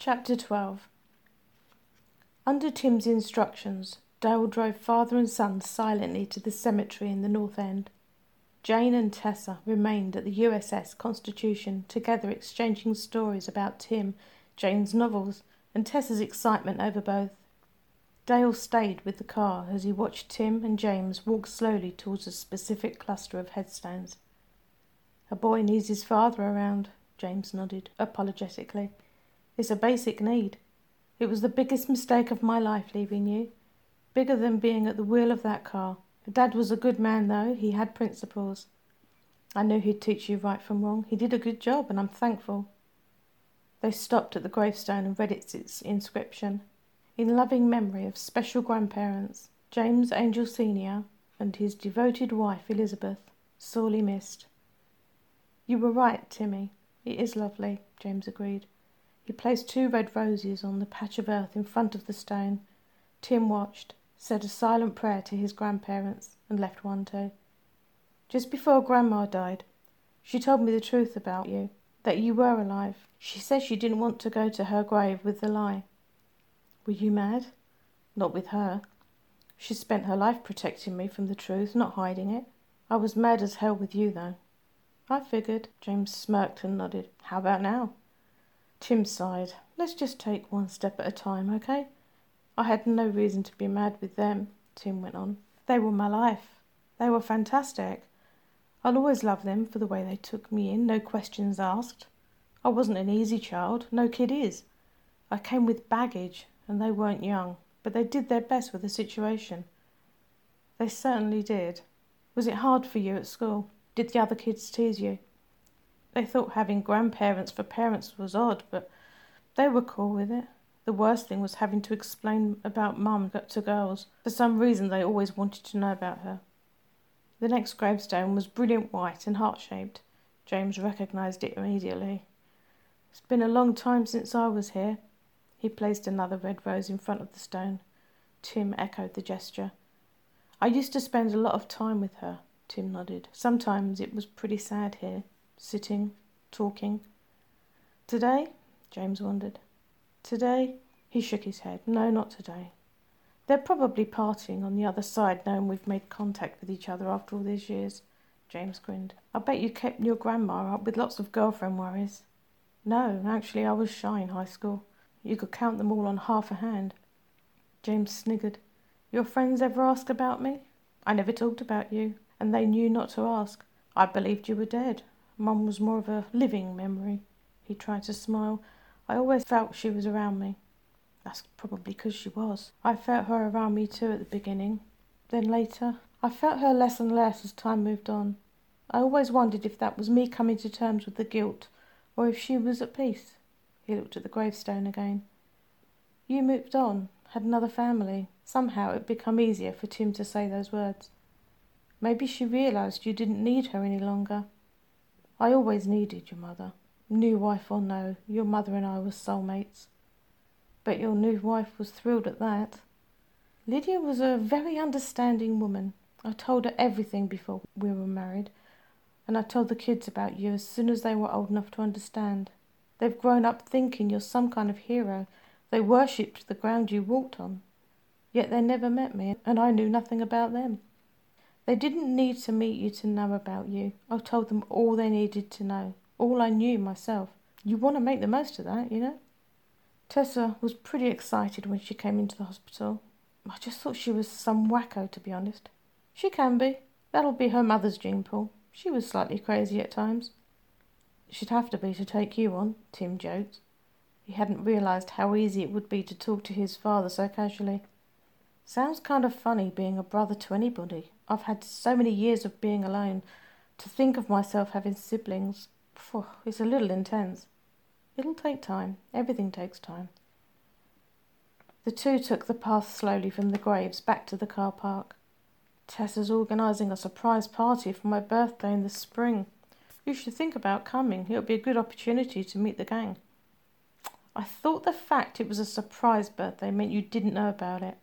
Chapter 12 Under Tim's instructions, Dale drove father and son silently to the cemetery in the North End. Jane and Tessa remained at the USS Constitution, together exchanging stories about Tim, Jane's novels, and Tessa's excitement over both. Dale stayed with the car as he watched Tim and James walk slowly towards a specific cluster of headstones. A boy needs his father around, James nodded apologetically. It's a basic need. It was the biggest mistake of my life leaving you. Bigger than being at the wheel of that car. Dad was a good man, though. He had principles. I knew he'd teach you right from wrong. He did a good job, and I'm thankful. They stopped at the gravestone and read its inscription. In loving memory of special grandparents, James Angel Sr. and his devoted wife Elizabeth, sorely missed. You were right, Timmy. It is lovely, James agreed. He placed two red roses on the patch of earth in front of the stone. Tim watched, said a silent prayer to his grandparents, and left one too. Just before Grandma died, she told me the truth about you, that you were alive. She said she didn't want to go to her grave with the lie. Were you mad? Not with her. She spent her life protecting me from the truth, not hiding it. I was mad as hell with you, though. I figured. James smirked and nodded. How about now? Tim sighed. Let's just take one step at a time, okay? I had no reason to be mad with them, Tim went on. They were my life. They were fantastic. I'll always love them for the way they took me in, no questions asked. I wasn't an easy child, no kid is. I came with baggage, and they weren't young, but they did their best with the situation. They certainly did. Was it hard for you at school? Did the other kids tease you? They thought having grandparents for parents was odd, but they were cool with it. The worst thing was having to explain about Mum to girls. For some reason, they always wanted to know about her. The next gravestone was brilliant white and heart shaped. James recognised it immediately. It's been a long time since I was here. He placed another red rose in front of the stone. Tim echoed the gesture. I used to spend a lot of time with her, Tim nodded. Sometimes it was pretty sad here sitting, talking. Today? James wondered. Today? He shook his head. No, not today. They're probably partying on the other side, knowing we've made contact with each other after all these years. James grinned. I bet you kept your grandma up with lots of girlfriend worries. No, actually, I was shy in high school. You could count them all on half a hand. James sniggered. Your friends ever ask about me? I never talked about you, and they knew not to ask. I believed you were dead. Mum was more of a living memory. He tried to smile. I always felt she was around me. That's probably because she was. I felt her around me too at the beginning. Then later, I felt her less and less as time moved on. I always wondered if that was me coming to terms with the guilt, or if she was at peace. He looked at the gravestone again. You moved on, had another family. Somehow it became easier for Tim to say those words. Maybe she realised you didn't need her any longer. I always needed your mother. New wife or no, your mother and I were soulmates. But your new wife was thrilled at that. Lydia was a very understanding woman. I told her everything before we were married, and I told the kids about you as soon as they were old enough to understand. They've grown up thinking you're some kind of hero. They worshipped the ground you walked on. Yet they never met me, and I knew nothing about them. They didn't need to meet you to know about you. I told them all they needed to know, all I knew myself. You want to make the most of that, you know? Tessa was pretty excited when she came into the hospital. I just thought she was some wacko, to be honest. She can be. That'll be her mother's gene pool. She was slightly crazy at times. She'd have to be to take you on, Tim joked. He hadn't realised how easy it would be to talk to his father so casually. Sounds kind of funny being a brother to anybody. I've had so many years of being alone. To think of myself having siblings, phew, it's a little intense. It'll take time. Everything takes time. The two took the path slowly from the graves back to the car park. Tessa's organising a surprise party for my birthday in the spring. You should think about coming. It'll be a good opportunity to meet the gang. I thought the fact it was a surprise birthday meant you didn't know about it.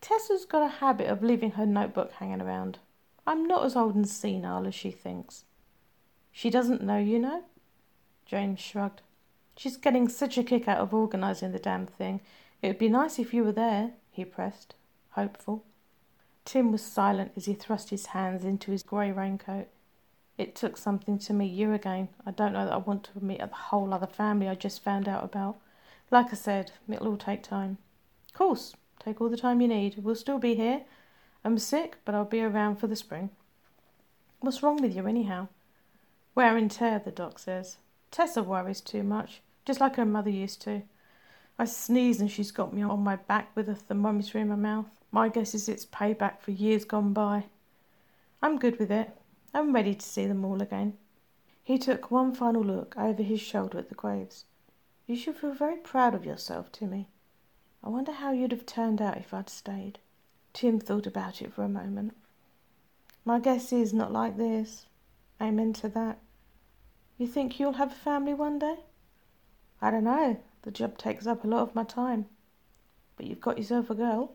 Tessa's got a habit of leaving her notebook hanging around. I'm not as old and senile as she thinks. She doesn't know, you know? James shrugged. She's getting such a kick out of organising the damn thing. It would be nice if you were there, he pressed, hopeful. Tim was silent as he thrust his hands into his grey raincoat. It took something to meet you again. I don't know that I want to meet a whole other family I just found out about. Like I said, it'll all take time. Course, take all the time you need. We'll still be here. I'm sick, but I'll be around for the spring. What's wrong with you, anyhow? Wear and tear, the doc says. Tessa worries too much, just like her mother used to. I sneeze and she's got me on my back with a thermometer in my mouth. My guess is it's payback for years gone by. I'm good with it. I'm ready to see them all again. He took one final look over his shoulder at the graves. You should feel very proud of yourself, Timmy. I wonder how you'd have turned out if I'd stayed. Tim thought about it for a moment. My guess is not like this. Amen to that. You think you'll have a family one day? I don't know. The job takes up a lot of my time. But you've got yourself a girl.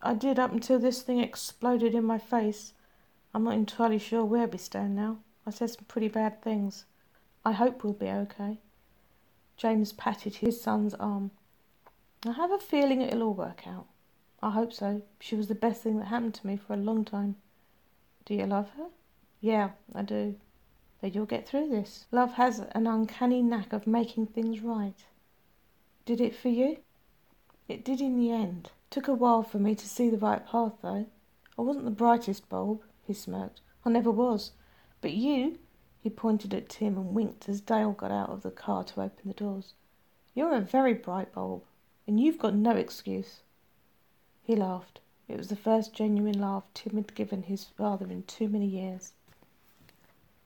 I did up until this thing exploded in my face. I'm not entirely sure where we stand now. I said some pretty bad things. I hope we'll be okay. James patted his son's arm. I have a feeling it'll all work out. I hope so. She was the best thing that happened to me for a long time. Do you love her? Yeah, I do. Then you'll get through this. Love has an uncanny knack of making things right. Did it for you? It did in the end. Took a while for me to see the right path, though. I wasn't the brightest bulb he smirked. I never was. But you, he pointed at Tim and winked as Dale got out of the car to open the doors. You're a very bright bulb, and you've got no excuse. He laughed. It was the first genuine laugh Tim had given his father in too many years.